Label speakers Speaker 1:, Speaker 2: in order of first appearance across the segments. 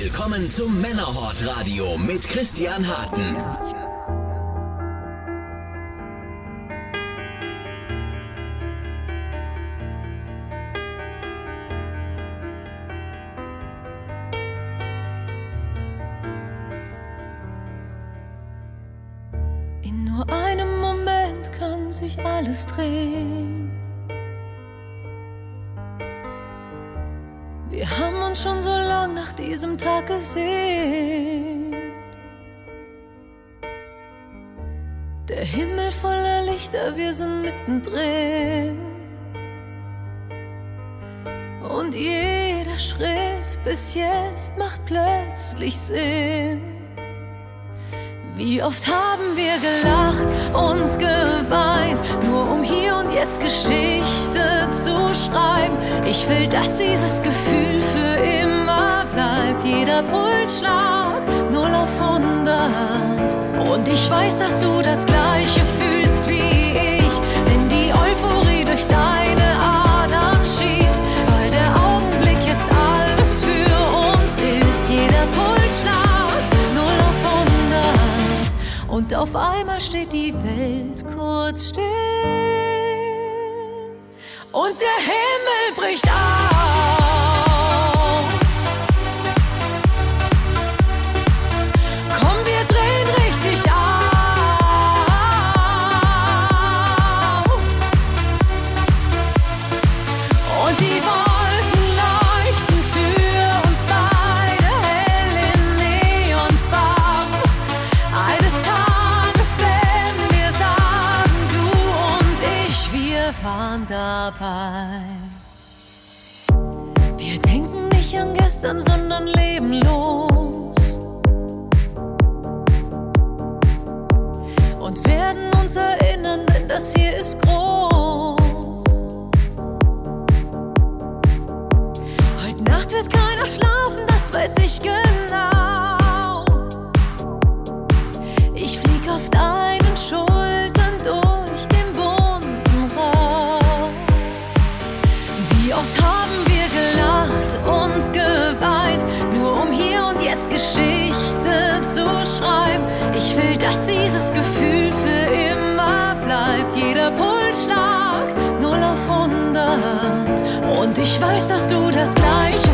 Speaker 1: Willkommen zum Männerhort Radio mit Christian Harten.
Speaker 2: In nur einem Moment kann sich alles drehen. Uns schon so lang nach diesem Tag gesehnt. Der Himmel voller Lichter, wir sind mittendrin. Und jeder Schritt bis jetzt macht plötzlich Sinn. Wie oft haben wir gelacht, uns geweint, nur um hier und jetzt Geschichte zu schreiben. Ich will, dass dieses Gefühl für immer bleibt. Jeder Pulsschlag, null auf 100. Und ich weiß, dass du das Gleiche fühlst wie ich, wenn die Euphorie durch deine Und auf einmal steht die Welt kurz still. Und der Himmel bricht auf. Gestern, sondern leben los. Und werden uns erinnern, denn das hier ist groß. Heute Nacht wird keiner schlafen, das weiß ich genau. Ich weiß, dass du das Gleiche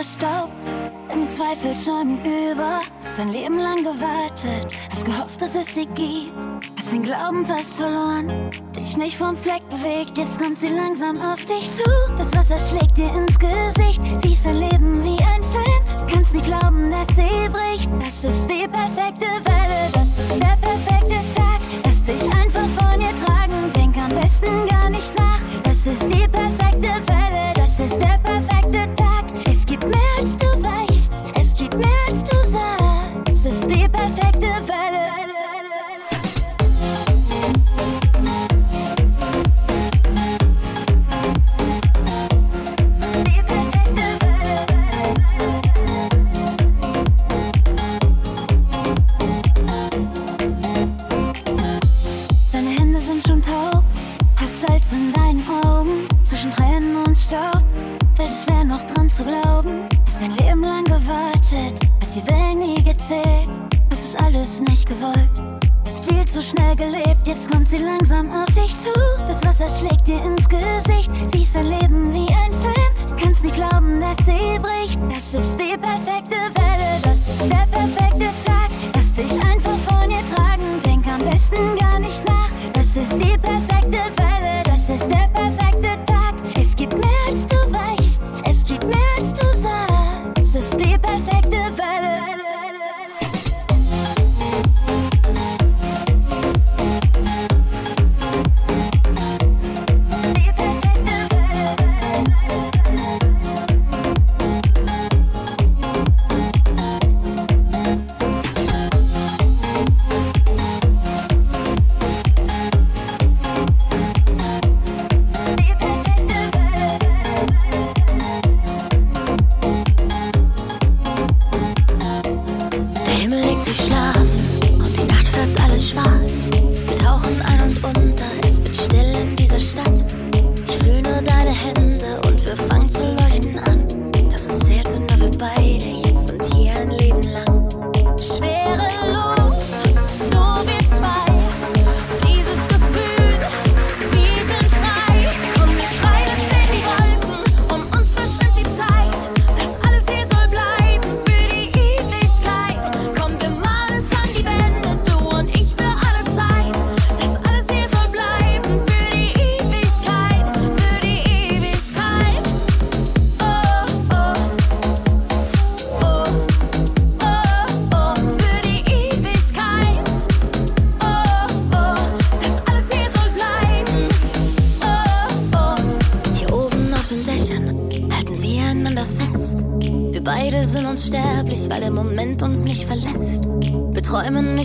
Speaker 2: Ist
Speaker 3: verstaubt, deine Zweifel schäumen über. Hast dein Leben lang gewartet, hast gehofft, dass es sie gibt. Hast den Glauben fast verloren, dich nicht vom Fleck bewegt. Jetzt kommt sie langsam auf dich zu. Das Wasser schlägt dir ins Gesicht, siehst dein Leben wie ein Film. Kannst nicht glauben, dass sie bricht. Das ist die perfekte Welle, das ist der perfekte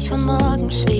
Speaker 3: von
Speaker 2: morgen, schweben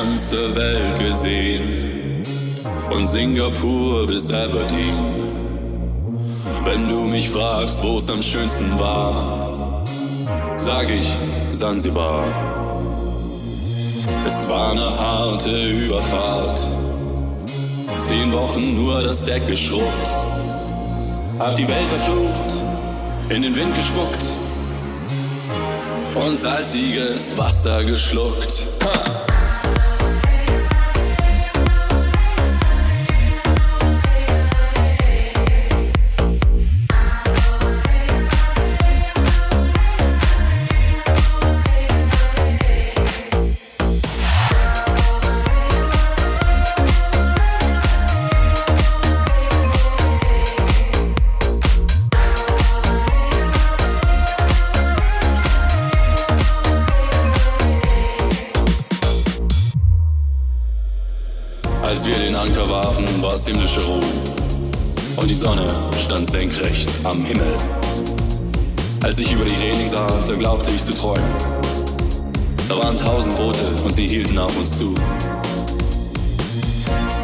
Speaker 4: ganze Welt gesehen. Von Singapur bis Aberdeen. Wenn du mich fragst, wo's am schönsten war, sag ich Sansibar. Es war eine harte Überfahrt. Zehn Wochen nur das Deck geschrubbt. Hab die Welt verflucht, in den Wind gespuckt und salziges Wasser geschluckt. Ha! War's himmlische Ruhe. Und die Sonne stand senkrecht am Himmel. Als ich über die Reling sah, da glaubte ich zu träumen. Da waren tausend Boote und sie hielten auf uns zu.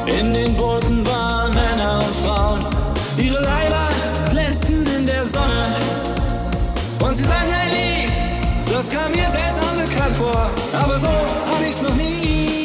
Speaker 4: In den Booten waren Männer und Frauen, ihre Leiber glänzend in der Sonne. Und sie sangen ein Lied, das kam mir seltsam bekannt vor, aber so hab ich's noch nie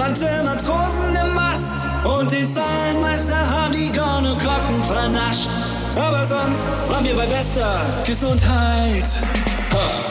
Speaker 4: hatte Matrosen im Mast und den Zahlenmeister haben die Gornokrocken vernascht. Aber sonst waren wir bei bester Gesundheit. Ha.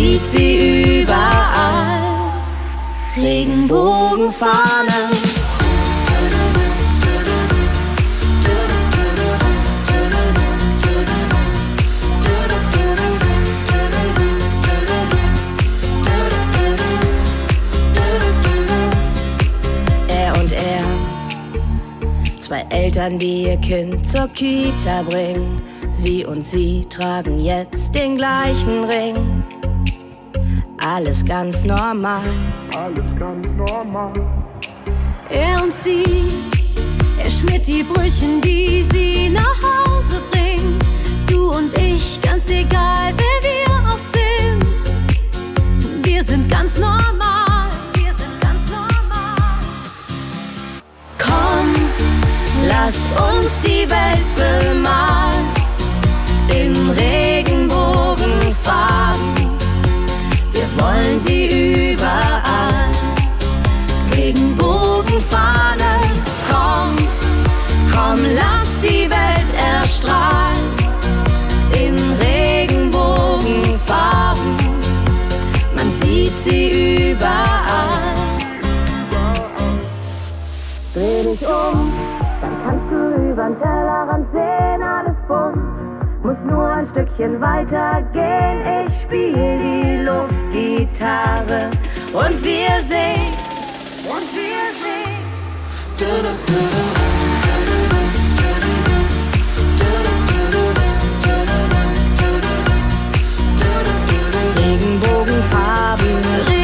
Speaker 5: Sieht sie überall. Regenbogenfahnen. Er und er, zwei Eltern, die ihr Kind zur Kita bringen. Sie und sie tragen jetzt den gleichen Ring. Alles ganz normal. Er und sie, er schmiert die Brüchen, die sie nach Hause bringt. Du und ich, ganz egal wer wir auch sind. Wir sind ganz normal. Wir sind ganz normal. Komm, lass uns die Welt bemalen in Regenbogenfarben. Wir wollen sie überall. Regenbogenfahnen, komm, komm, lass die Welt erstrahlen in Regenbogenfarben. Man sieht sie überall. Dreh dich um, dann kannst du übern Tellerrand sehen. Muss nur ein Stückchen weiter gehen. Ich spiel die Luftgitarre und wir singen. Und wir singen. Regenbogenfarben,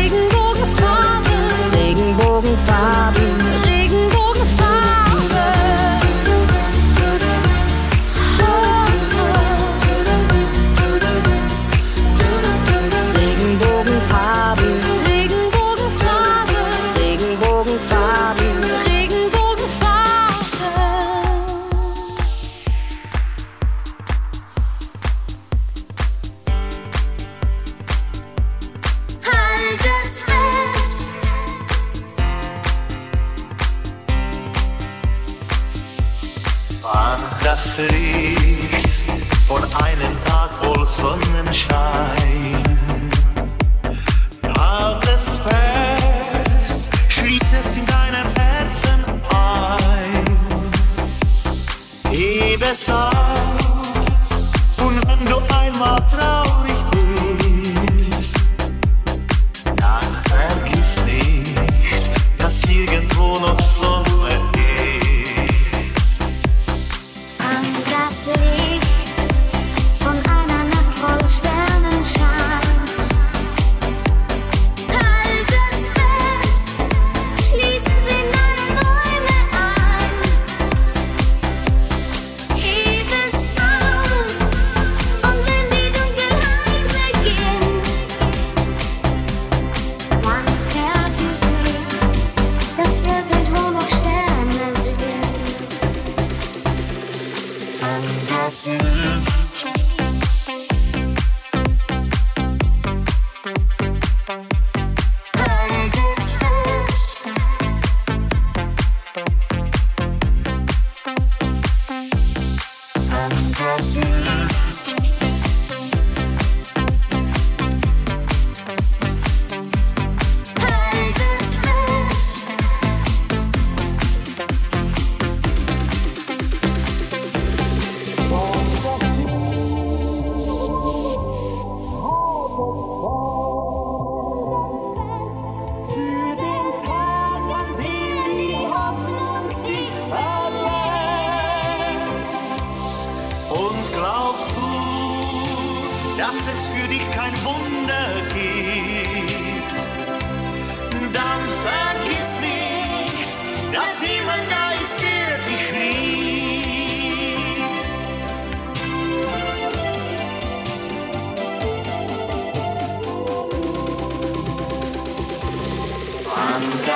Speaker 6: An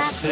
Speaker 6: das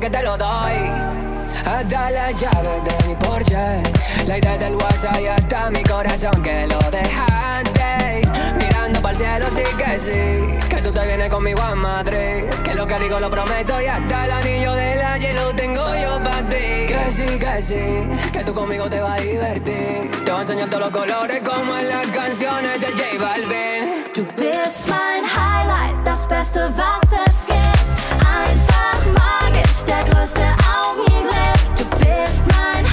Speaker 7: Que te lo doy. Hasta la llave de mi Porsche, la idea del WhatsApp y hasta mi corazón que lo dejaste. Mirando para el cielo, sí que sí. Que tú te vienes conmigo a Madrid. Que lo que digo lo prometo y hasta el anillo de la lo tengo yo para ti. Que sí, que sí. Que tú conmigo te vas a divertir. Te voy a enseñar todos los colores como en las canciones de J Balvin.
Speaker 8: Du bist Highlight, das Beste, was es magisch, der größte Augenblick. Du bist mein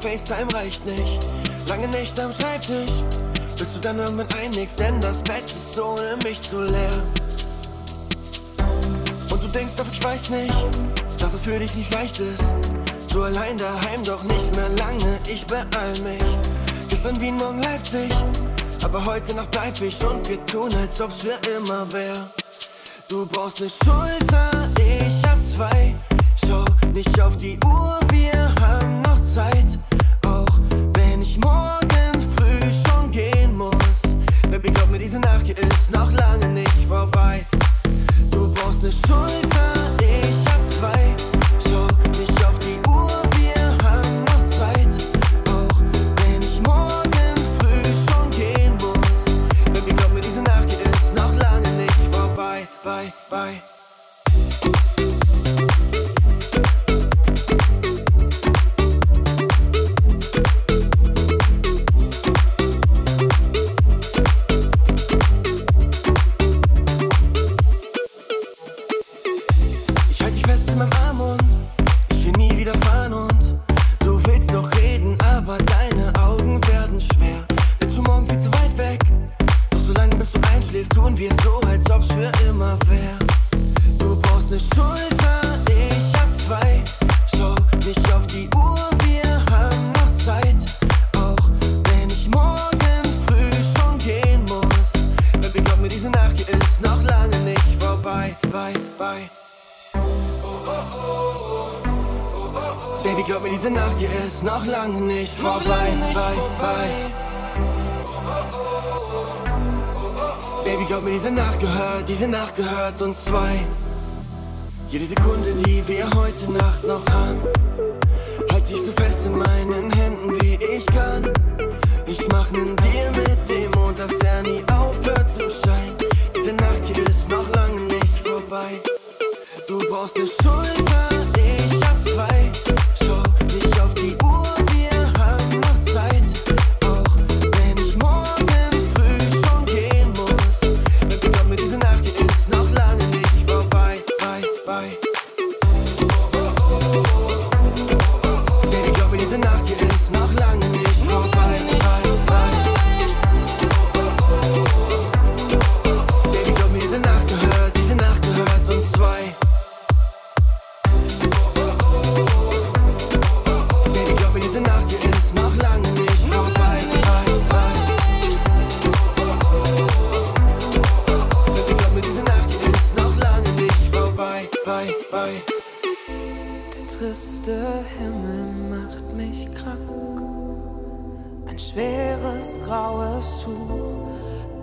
Speaker 9: FaceTime reicht nicht. Lange Nächte am Schreibtisch, bis du dann irgendwann einigst, denn das Bett ist ohne mich zu leer. Und du denkst doch, ich weiß nicht, dass es für dich nicht leicht ist. Du allein daheim, doch nicht mehr lange, ich beeil mich. Gestern Wien, morgen Leipzig, aber heute Nacht bleib ich und wir tun, als ob's für immer wär. Du brauchst ne Schulter, ich hab zwei. Schau nicht auf die Uhr,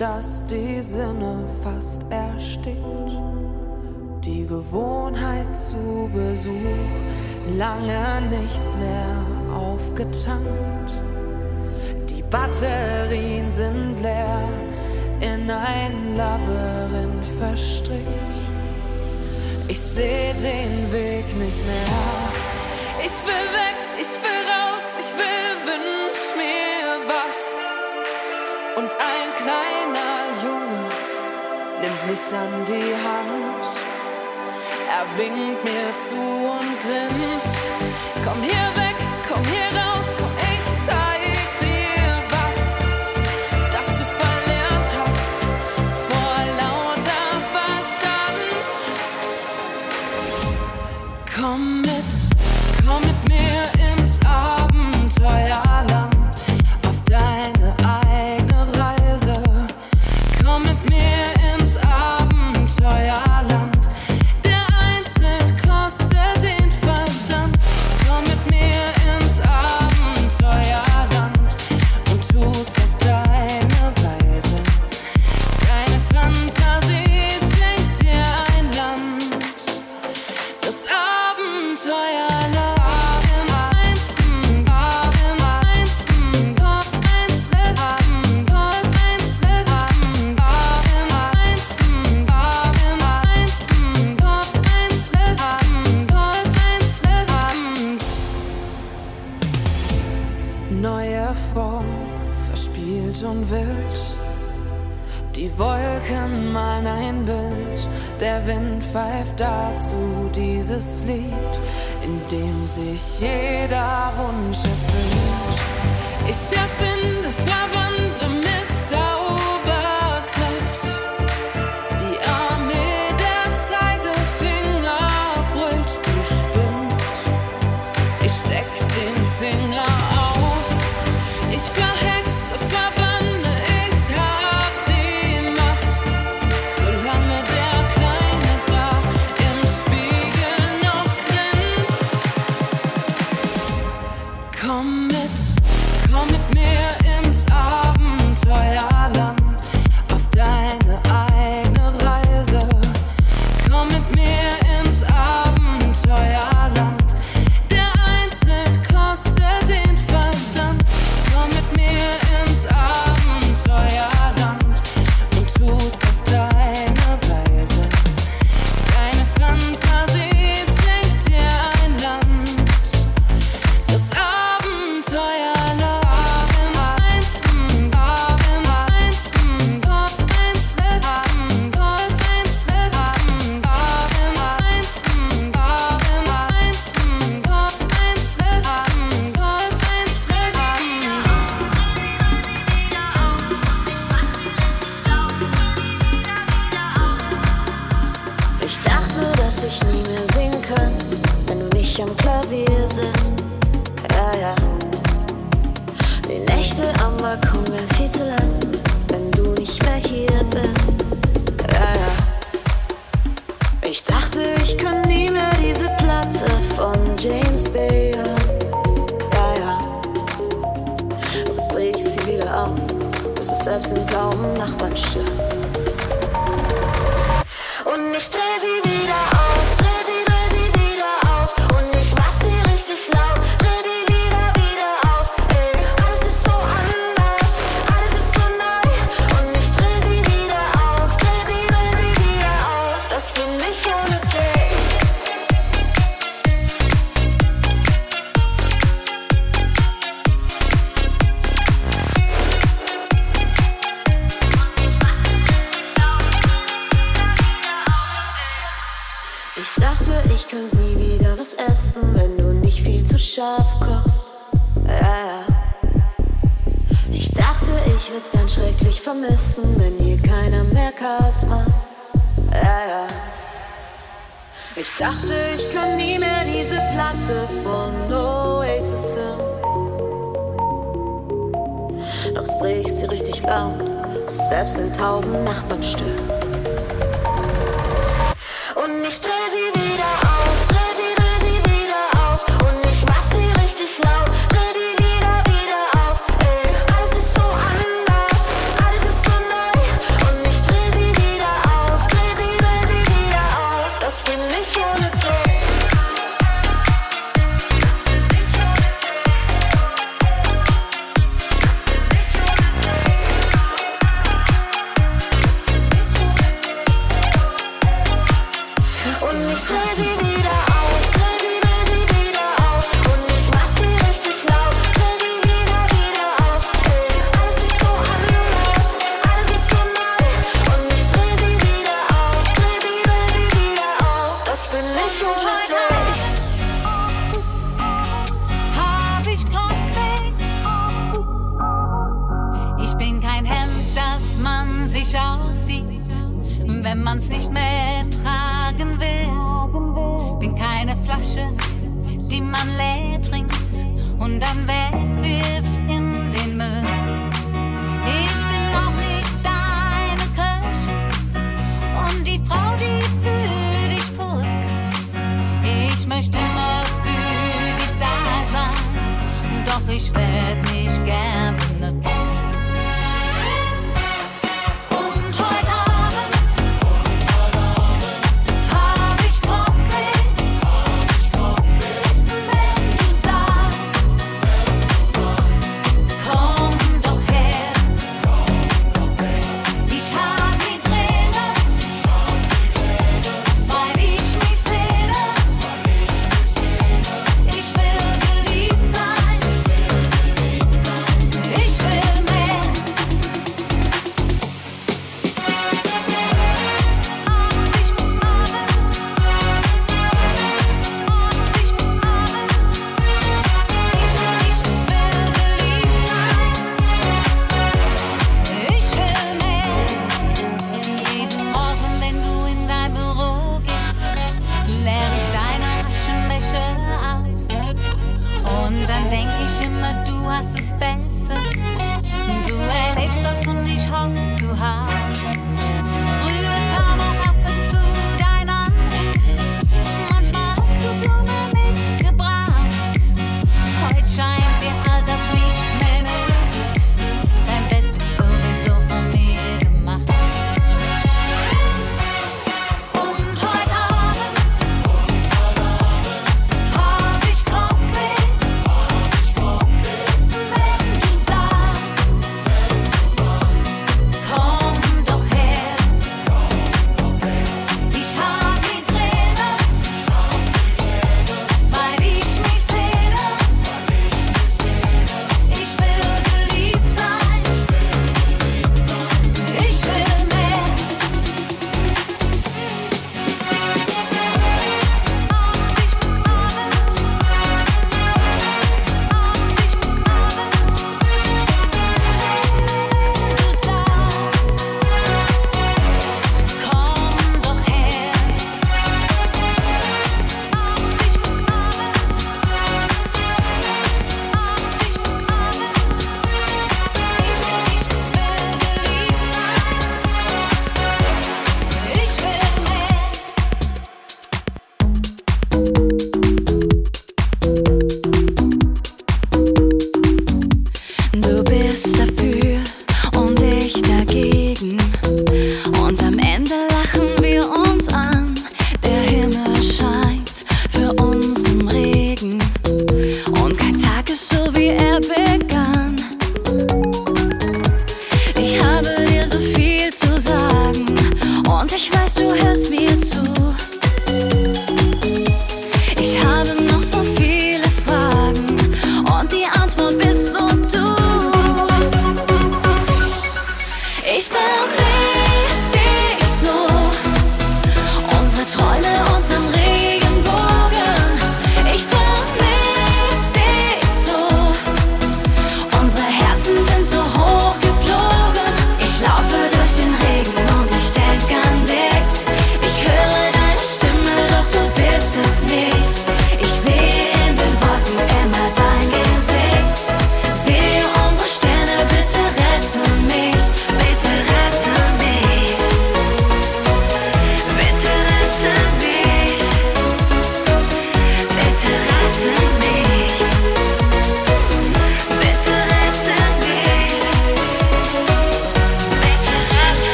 Speaker 10: dass die
Speaker 11: Sinne fast erstickt. Die Gewohnheit zu Besuch, lange nichts mehr aufgetankt. Die Batterien sind leer, in ein Labyrinth verstrickt. Ich seh den Weg nicht mehr. mich an die Hand. Er winkt mir zu und grinst. Komm hier weg, komm hier raus, komm Lied, in dem sich jeder Wunsch erfüllt. Ich erfinde, verwandle.
Speaker 12: vermissen, wenn hier keiner mehr Chaos macht. Ja, ja. Ich dachte, ich kann nie mehr diese Platte von Oasis hören. Doch dreh ich sie richtig laut, selbst den tauben Nachbarn stören. Und ich dreh
Speaker 3: you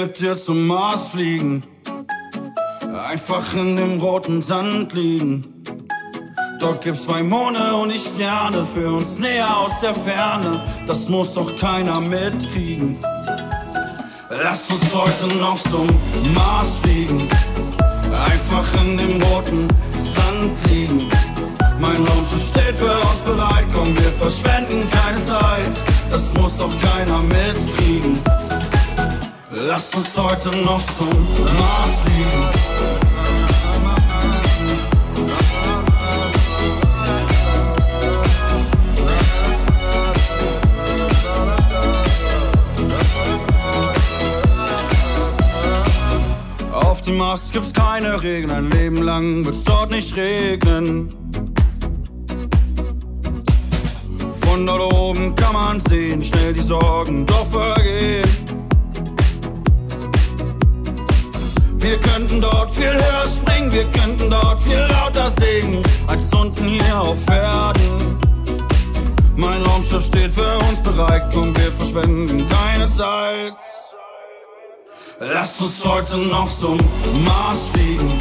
Speaker 3: mit dir zum Mars fliegen. Einfach in dem roten Sand liegen. Dort gibt's zwei Monde und die Sterne für uns näher aus der Ferne. Das muss doch keiner mitkriegen. Lass uns heute noch zum Mars fliegen. Einfach in dem roten Sand liegen. Mein Lounge steht für uns bereit. Komm, wir verschwenden keine Zeit. Das muss doch keiner mitkriegen. Lass uns heute noch zum Mars fliegen.
Speaker 13: Auf dem Mars gibt's keine Regeln, ein Leben lang wird's dort nicht regnen. Von dort oben kann man sehen, schnell die Sorgen doch vergehen. Wir könnten dort viel höher springen, wir könnten dort viel lauter singen, als unten hier auf Erden. Mein Raumschiff steht für uns bereit und wir verschwenden keine Zeit. Lass uns heute noch zum Mars fliegen,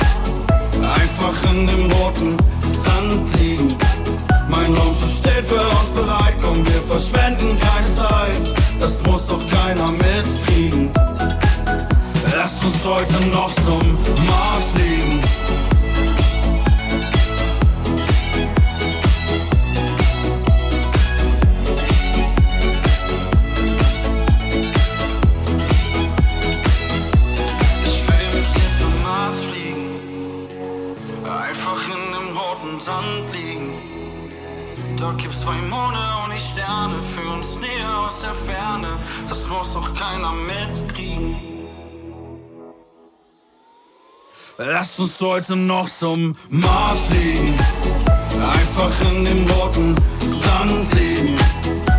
Speaker 13: einfach in dem roten Sand liegen. Mein Raumschiff steht für uns bereit, komm, wir verschwenden keine Zeit. Das muss doch keiner mitkriegen. Lass uns heute noch zum Mars fliegen. Ich will mit dir zum Mars fliegen. Einfach in dem roten Sand liegen. Dort gibt's zwei Monde und die Sterne für uns näher aus der Ferne. Das muss doch keiner mitkriegen. Lass uns heute noch zum Mars fliegen. Einfach in dem roten Sand liegen.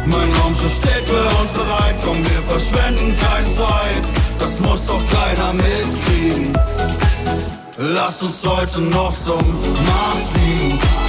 Speaker 13: Mein Raumschiff steht für uns bereit, komm, wir verschwenden keine Zeit. Das muss doch keiner mitkriegen. Lass uns heute noch zum Mars fliegen.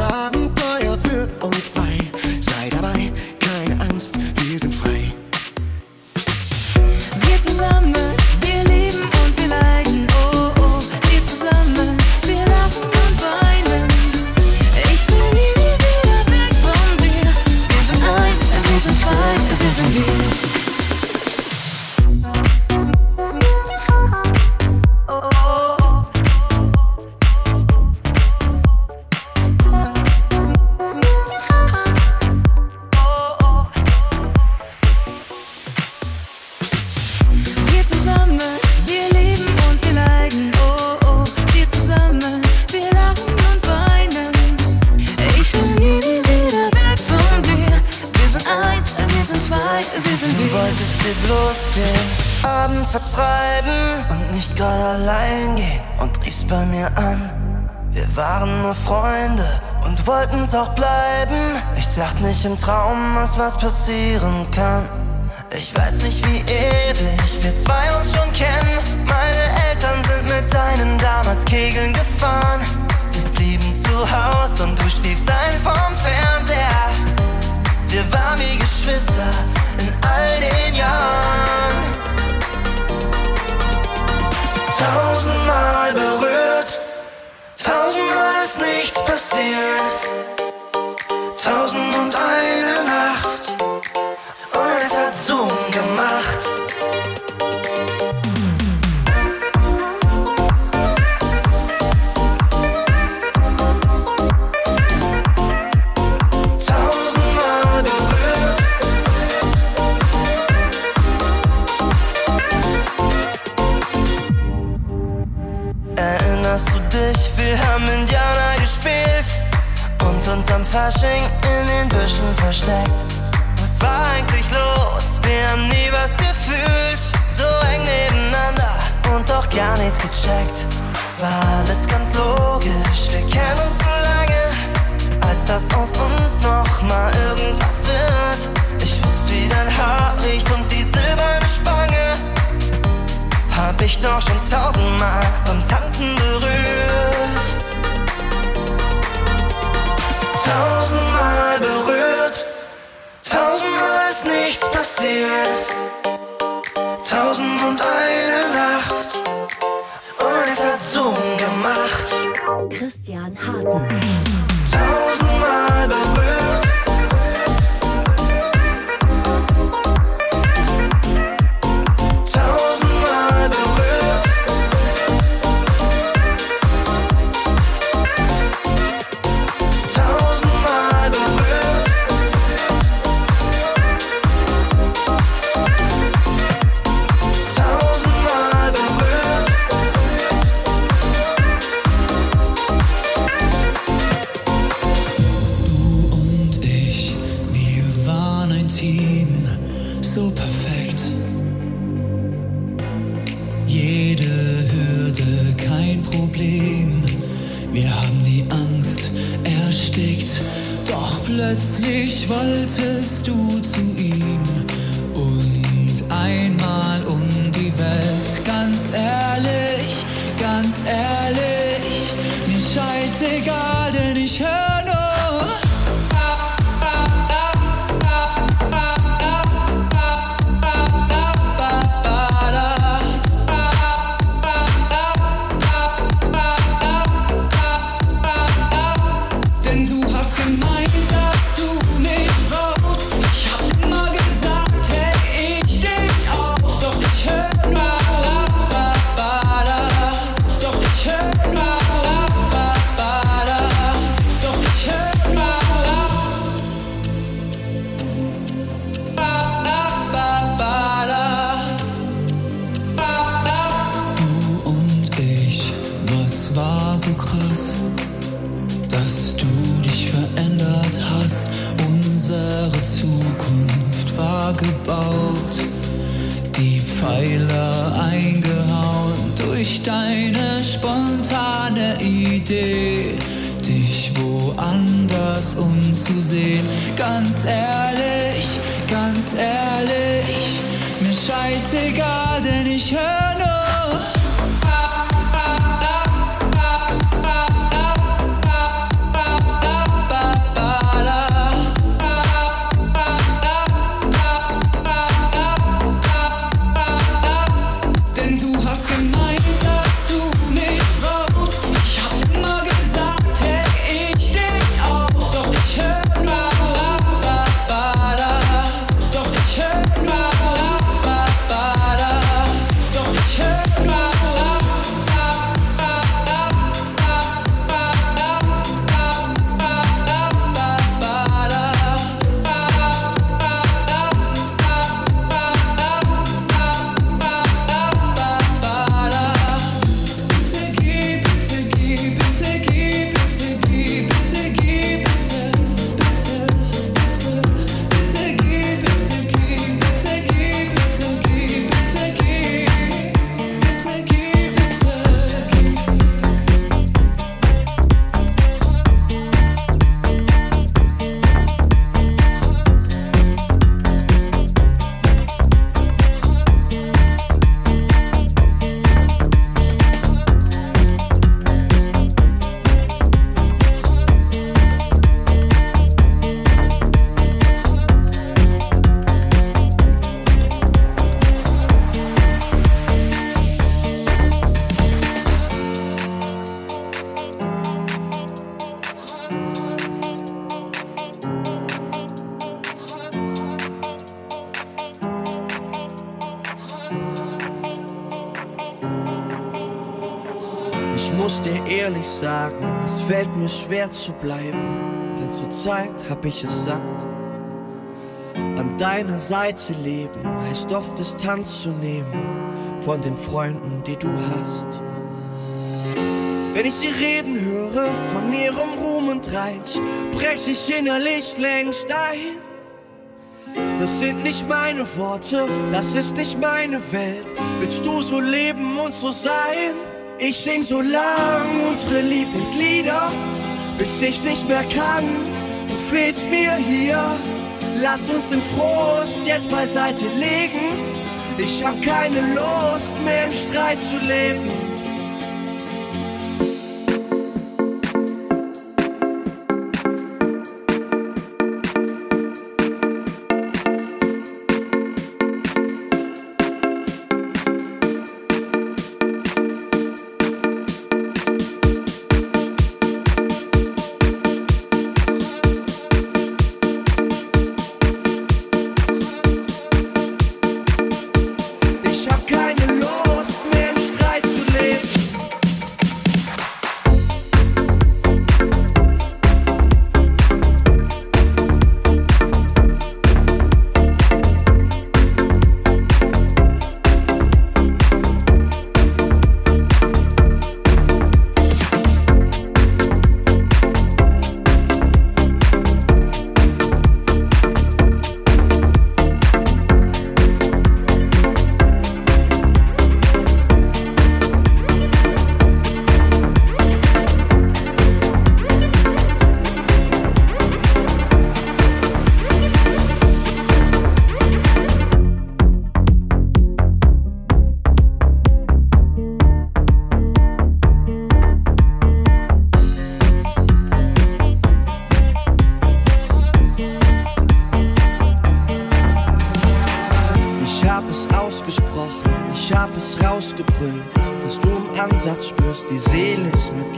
Speaker 2: Ein
Speaker 14: dass aus uns noch mal irgendwas wird. Ich wusste, wie dein Haar riecht und die silberne Spange hab ich doch schon tausendmal beim Tanzen berührt. Tausendmal berührt, tausendmal ist nichts passiert.
Speaker 15: hast, dass du dich verändert hast. Unsere Zukunft war gebaut, die Pfeiler eingehauen durch deine spontane Idee, dich woanders umzusehen. Ganz ehrlich, ganz ehrlich, mir scheißegal, denn ich
Speaker 16: höre sagen, es fällt mir schwer zu bleiben, denn zurzeit hab ich es satt. An deiner Seite leben heißt oft Distanz zu nehmen von den Freunden, die du hast. Wenn ich sie reden höre von ihrem Ruhm und Reich, brech ich innerlich längst ein. Das sind nicht meine Worte, das ist nicht meine Welt. Willst du so leben und so sein? Ich sing so lang unsere Lieblingslieder, bis ich nicht mehr kann. Du fehlst mir hier. Lass uns den Frust jetzt beiseite legen. Ich hab keine Lust mehr im Streit zu leben.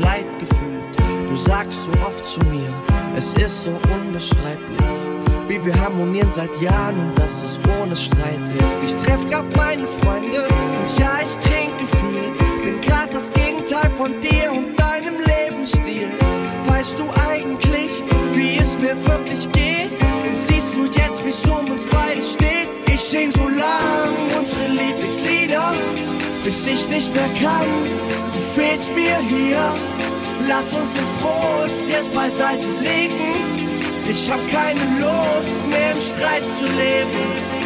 Speaker 16: Leid gefüllt. Du sagst so oft zu mir, es ist so unbeschreiblich, wie wir harmonieren seit Jahren und dass es ohne Streit ist. Ich treff grad meine Freunde und ja, ich trinke viel, bin grad das Gegenteil von dir und deinem Lebensstil. Weißt du eigentlich, wie es mir wirklich geht? Und siehst du jetzt, wie es um uns beide steht? Ich sing so lang unsere Lieblingslieder, bis ich nicht mehr kann. Du fehlst mir hier. Lass uns den Frust jetzt beiseite legen. Ich hab keine Lust mehr im Streit zu leben.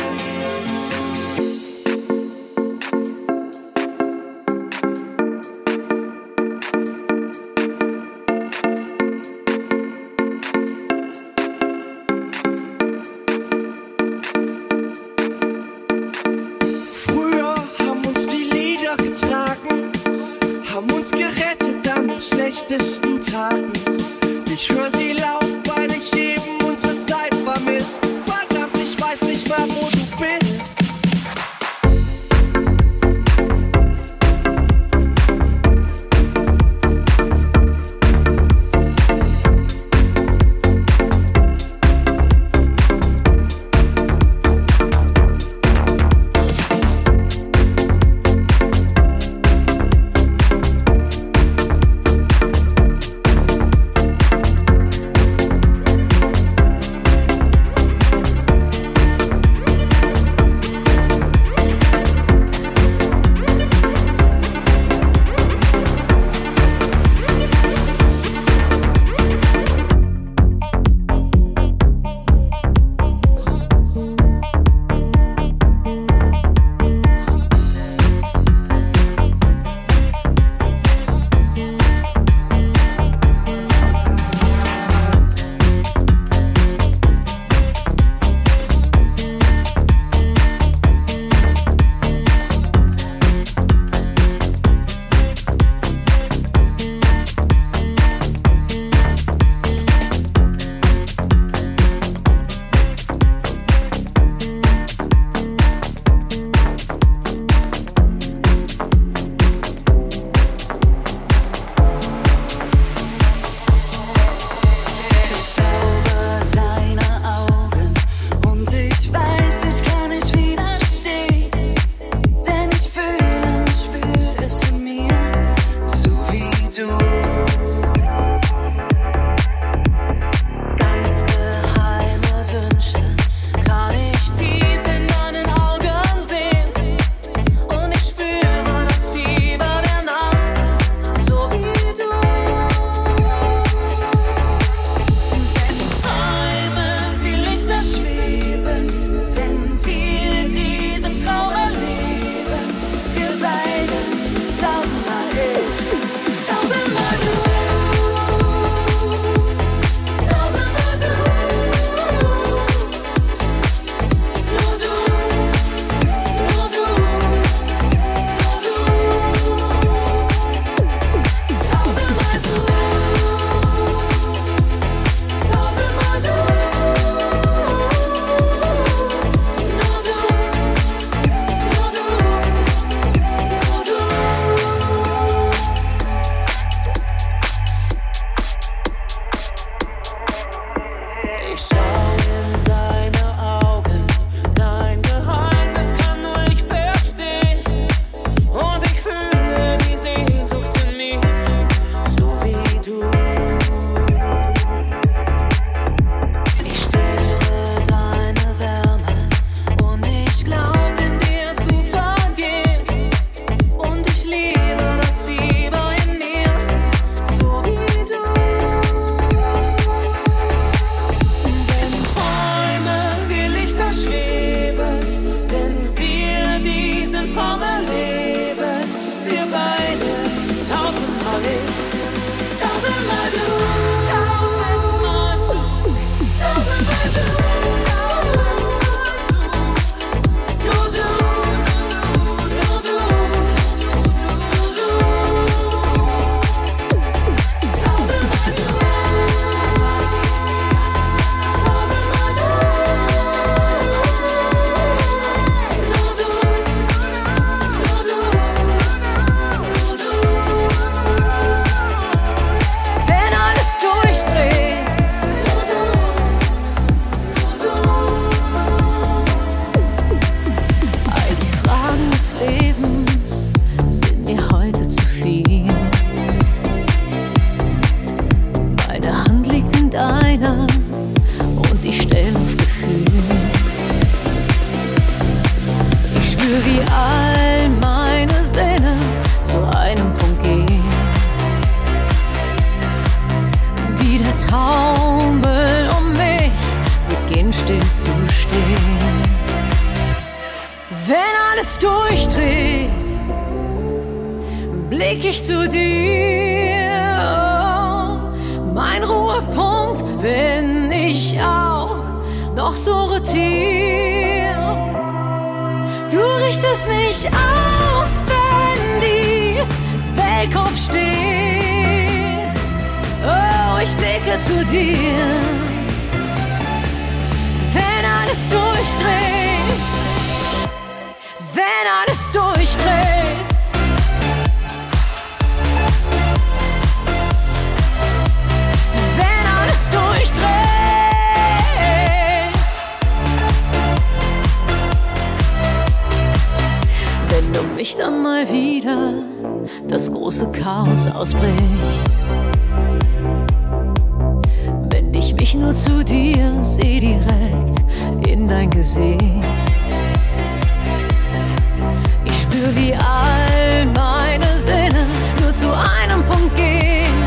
Speaker 2: entgehen.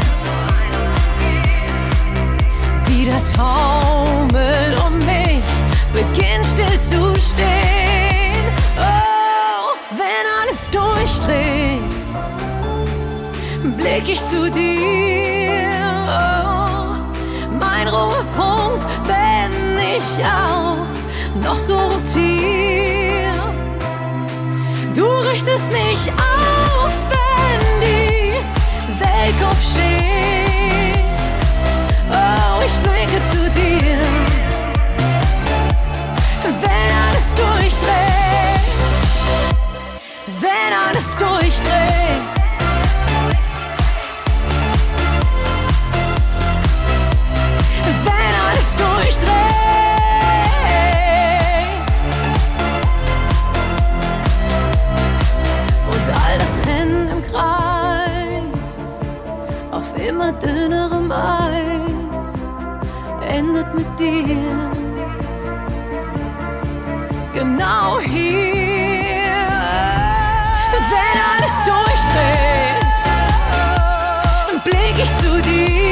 Speaker 2: Wieder taumel um mich, beginnt still zu stehen. Oh, wenn alles durchdreht, blick ich zu dir. Oh, mein Ruhepunkt, wenn ich auch noch so rotiere. Du richtest nicht auf, wenn Berg aufstehe. Oh, ich blicke zu dir. Wenn alles durchdreht, wenn alles durchdreht. immer dünnerem Eis endet mit dir. Genau hier, wenn alles durchdreht, blick ich zu dir.